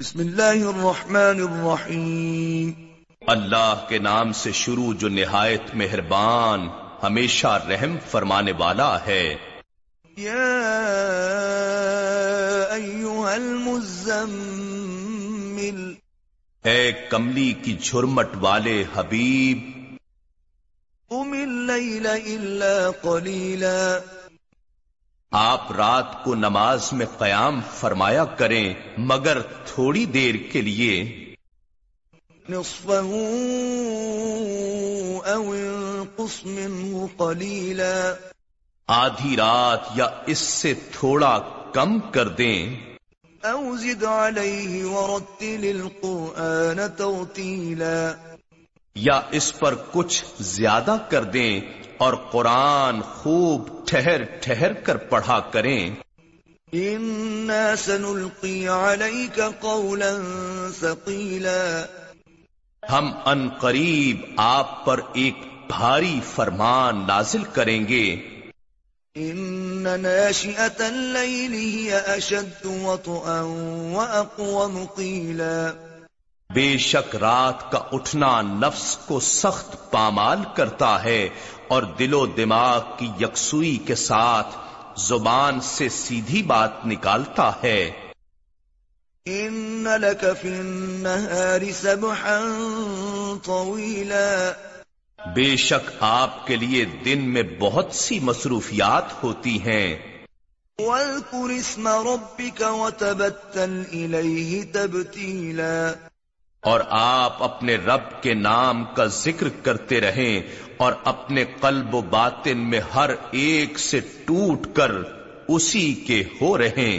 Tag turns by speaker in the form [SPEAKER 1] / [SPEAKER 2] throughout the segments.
[SPEAKER 1] بسم اللہ الرحمن الرحیم
[SPEAKER 2] اللہ
[SPEAKER 1] کے نام سے شروع جو نہایت مہربان ہمیشہ رحم فرمانے والا ہے یا ایوہ المزمل اے کملی کی جھرمٹ والے حبیب
[SPEAKER 2] قم اللیل الا قلیلاً
[SPEAKER 1] آپ رات کو نماز میں قیام فرمایا کریں مگر تھوڑی دیر کے لیے آدھی رات یا اس سے تھوڑا کم کر دیں
[SPEAKER 2] دعی ورتل القرآن کو
[SPEAKER 1] یا اس پر کچھ زیادہ کر دیں اور قرآن خوب ٹھہر ٹھہر کر پڑھا کریں
[SPEAKER 2] ان سنلقی علیک قولا
[SPEAKER 1] ثقیلا ہم ان قریب آپ پر ایک بھاری فرمان نازل کریں گے
[SPEAKER 2] ان ناشئة الليل هي اشد وطئا واقوم قیلا
[SPEAKER 1] بے شک رات کا اٹھنا نفس کو سخت پامال کرتا ہے اور دل و دماغ کی یکسوئی کے ساتھ زبان سے سیدھی بات نکالتا ہے ان لك في النهار سبحا طويلا بے شک آپ کے لیے دن میں بہت سی مصروفیات ہوتی ہیں
[SPEAKER 2] رب تبتلا
[SPEAKER 1] اور آپ اپنے رب کے نام کا ذکر کرتے رہیں اور اپنے قلب و باطن میں ہر ایک سے ٹوٹ کر اسی کے ہو رہے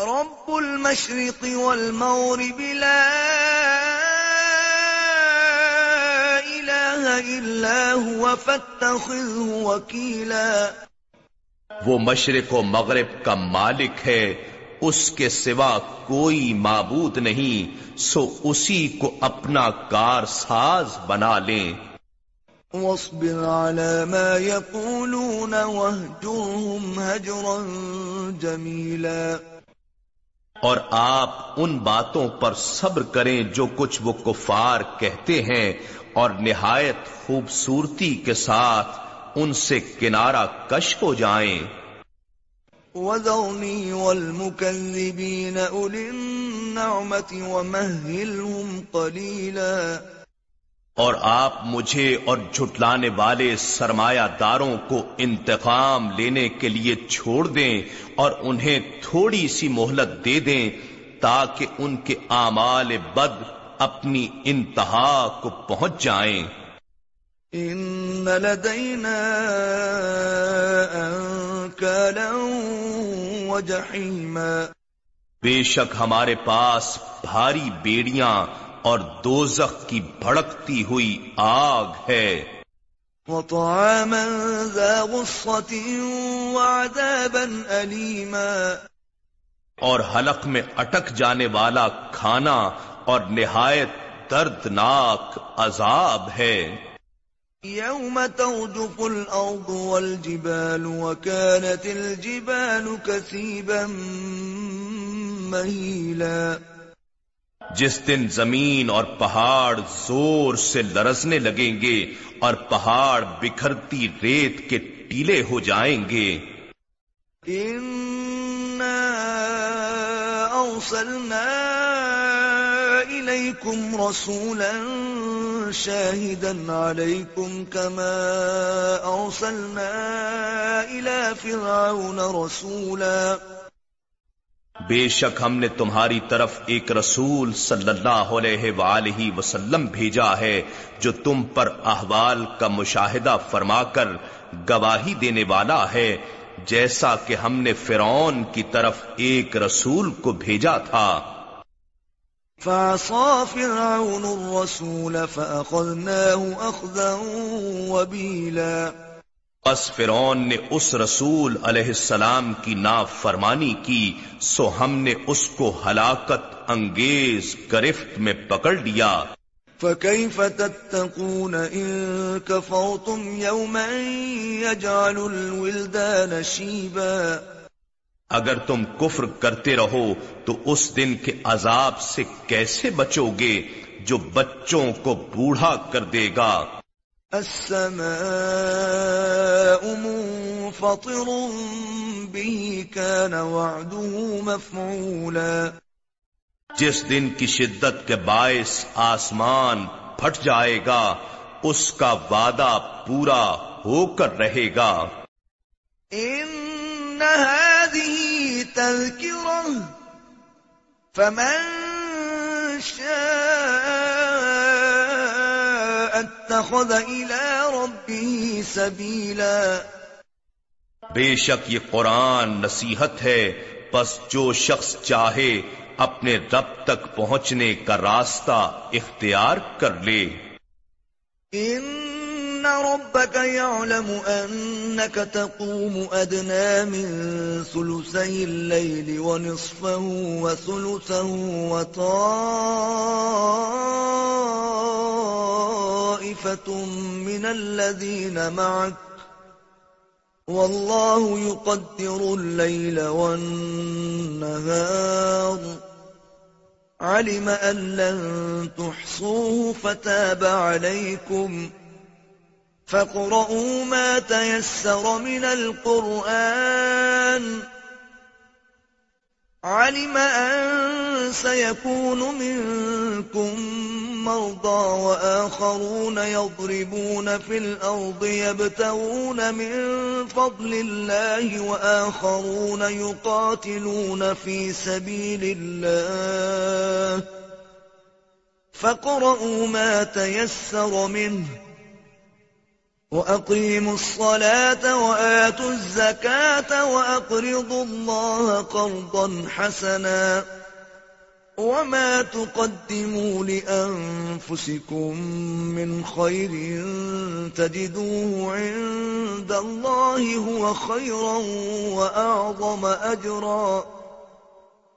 [SPEAKER 1] رب المشرق لا الہ الا
[SPEAKER 2] وکیلا
[SPEAKER 1] وہ مشرق و مغرب کا مالک ہے اس کے سوا کوئی معبود نہیں سو اسی کو اپنا کار ساز بنا لیں
[SPEAKER 2] واصبر على ما يقولون واهجرهم هجرا جميلا
[SPEAKER 1] اور آپ ان باتوں پر صبر کریں جو کچھ وہ کفار کہتے ہیں اور نہایت خوبصورتی کے ساتھ ان سے کنارہ کش ہو
[SPEAKER 2] جائیں وذرني والمكذبين أولي النعمة ومهلهم قليلاً
[SPEAKER 1] اور آپ مجھے اور جھٹلانے والے سرمایہ داروں کو انتقام لینے کے لیے چھوڑ دیں اور انہیں تھوڑی سی مہلت دے دیں تاکہ ان کے اعمال بد اپنی انتہا کو پہنچ جائیں
[SPEAKER 2] ان لدینا جحیما
[SPEAKER 1] بے شک ہمارے پاس بھاری بیڑیاں اور دوزخ کی بھڑکتی ہوئی آگ ہے اور حلق میں اٹک جانے والا کھانا اور نہایت دردناک عذاب ہے
[SPEAKER 2] یوم متو الارض والجبال وكانت الجبال كثيبا مهيلا
[SPEAKER 1] جس دن زمین اور پہاڑ زور سے لرزنے لگیں گے اور پہاڑ بکھرتی ریت کے ٹیلے ہو جائیں گے
[SPEAKER 2] اوسل الی کم رسول شہید نالئی کم کم اوسل فرا
[SPEAKER 1] بے شک ہم نے تمہاری طرف ایک رسول صلی اللہ علیہ وآلہ وسلم بھیجا ہے جو تم پر احوال کا مشاہدہ فرما کر گواہی دینے والا ہے جیسا کہ ہم نے فرعون کی طرف ایک رسول کو بھیجا تھا پس فرون نے اس رسول علیہ السلام کی نا فرمانی کی سو ہم نے اس کو ہلاکت انگیز گرفت میں پکڑ لیا
[SPEAKER 2] الولدان شيبا
[SPEAKER 1] اگر تم کفر کرتے رہو تو اس دن کے عذاب سے کیسے بچو گے جو بچوں کو بوڑھا کر دے گا
[SPEAKER 2] السماء منفطر به كان وعده مفعولا
[SPEAKER 1] جس دن کی شدت کے باعث آسمان پھٹ جائے گا اس کا وعدہ پورا ہو کر رہے گا
[SPEAKER 2] ان هذه کیوں فمن اتخذ الى ربه سبیلا بے
[SPEAKER 1] شک یہ قرآن نصیحت ہے پس جو شخص چاہے اپنے رب تک پہنچنے کا راستہ اختیار کر لے
[SPEAKER 2] ان ربك يعلم أنك تقوم أدنى من ثلثي الليل ونصفه وثلثه وطاف طائفة من الذين معك والله يقدر الليل والنهار علم أن لن تحصوه فتاب عليكم فاقرؤوا ما تيسر من القرآن علم أن سيكون منكم مرضى وآخرون يضربون في الأرض يبتغون من فضل الله وآخرون يقاتلون في سبيل الله فقرؤوا ما تيسر منه وأقيموا الصلاة وآتوا الزكاة وأقرضوا الله قرضا حسناً وما تقدموا لأنفسكم من خير تجدوه عند الله هو خيرا وأعظم أجرا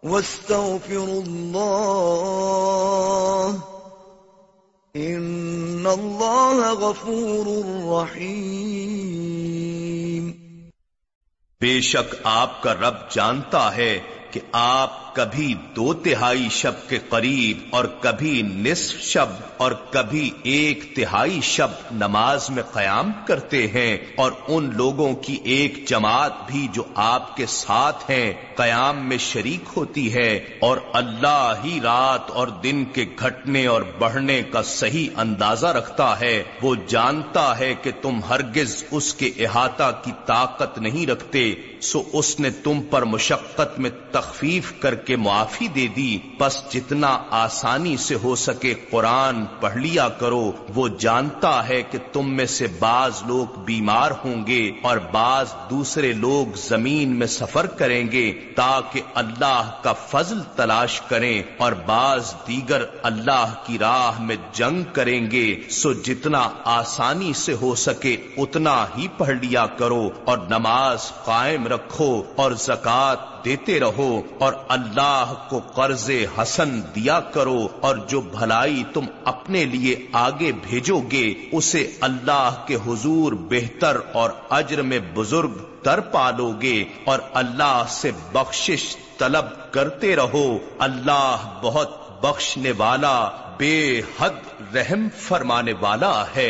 [SPEAKER 2] واستغفروا الله إن الله غفور رحيم
[SPEAKER 1] بے شک آپ کا رب جانتا ہے کہ آپ کبھی دو تہائی شب کے قریب اور کبھی نصف شب اور کبھی ایک تہائی شب نماز میں قیام کرتے ہیں اور ان لوگوں کی ایک جماعت بھی جو آپ کے ساتھ ہیں قیام میں شریک ہوتی ہے اور اللہ ہی رات اور دن کے گھٹنے اور بڑھنے کا صحیح اندازہ رکھتا ہے وہ جانتا ہے کہ تم ہرگز اس کے احاطہ کی طاقت نہیں رکھتے سو اس نے تم پر مشقت میں تخفیف کر کے کے معافی دے دی پس جتنا آسانی سے ہو سکے قرآن پڑھ لیا کرو وہ جانتا ہے کہ تم میں سے بعض لوگ بیمار ہوں گے اور بعض دوسرے لوگ زمین میں سفر کریں گے تاکہ اللہ کا فضل تلاش کریں اور بعض دیگر اللہ کی راہ میں جنگ کریں گے سو جتنا آسانی سے ہو سکے اتنا ہی پڑھ لیا کرو اور نماز قائم رکھو اور زکوٰۃ دیتے رہو اور اللہ کو قرض حسن دیا کرو اور جو بھلائی تم اپنے لیے آگے بھیجو گے اسے اللہ کے حضور بہتر اور اجر میں بزرگ تر پالو گے اور اللہ سے بخشش طلب کرتے رہو اللہ بہت بخشنے والا بے حد رحم فرمانے والا ہے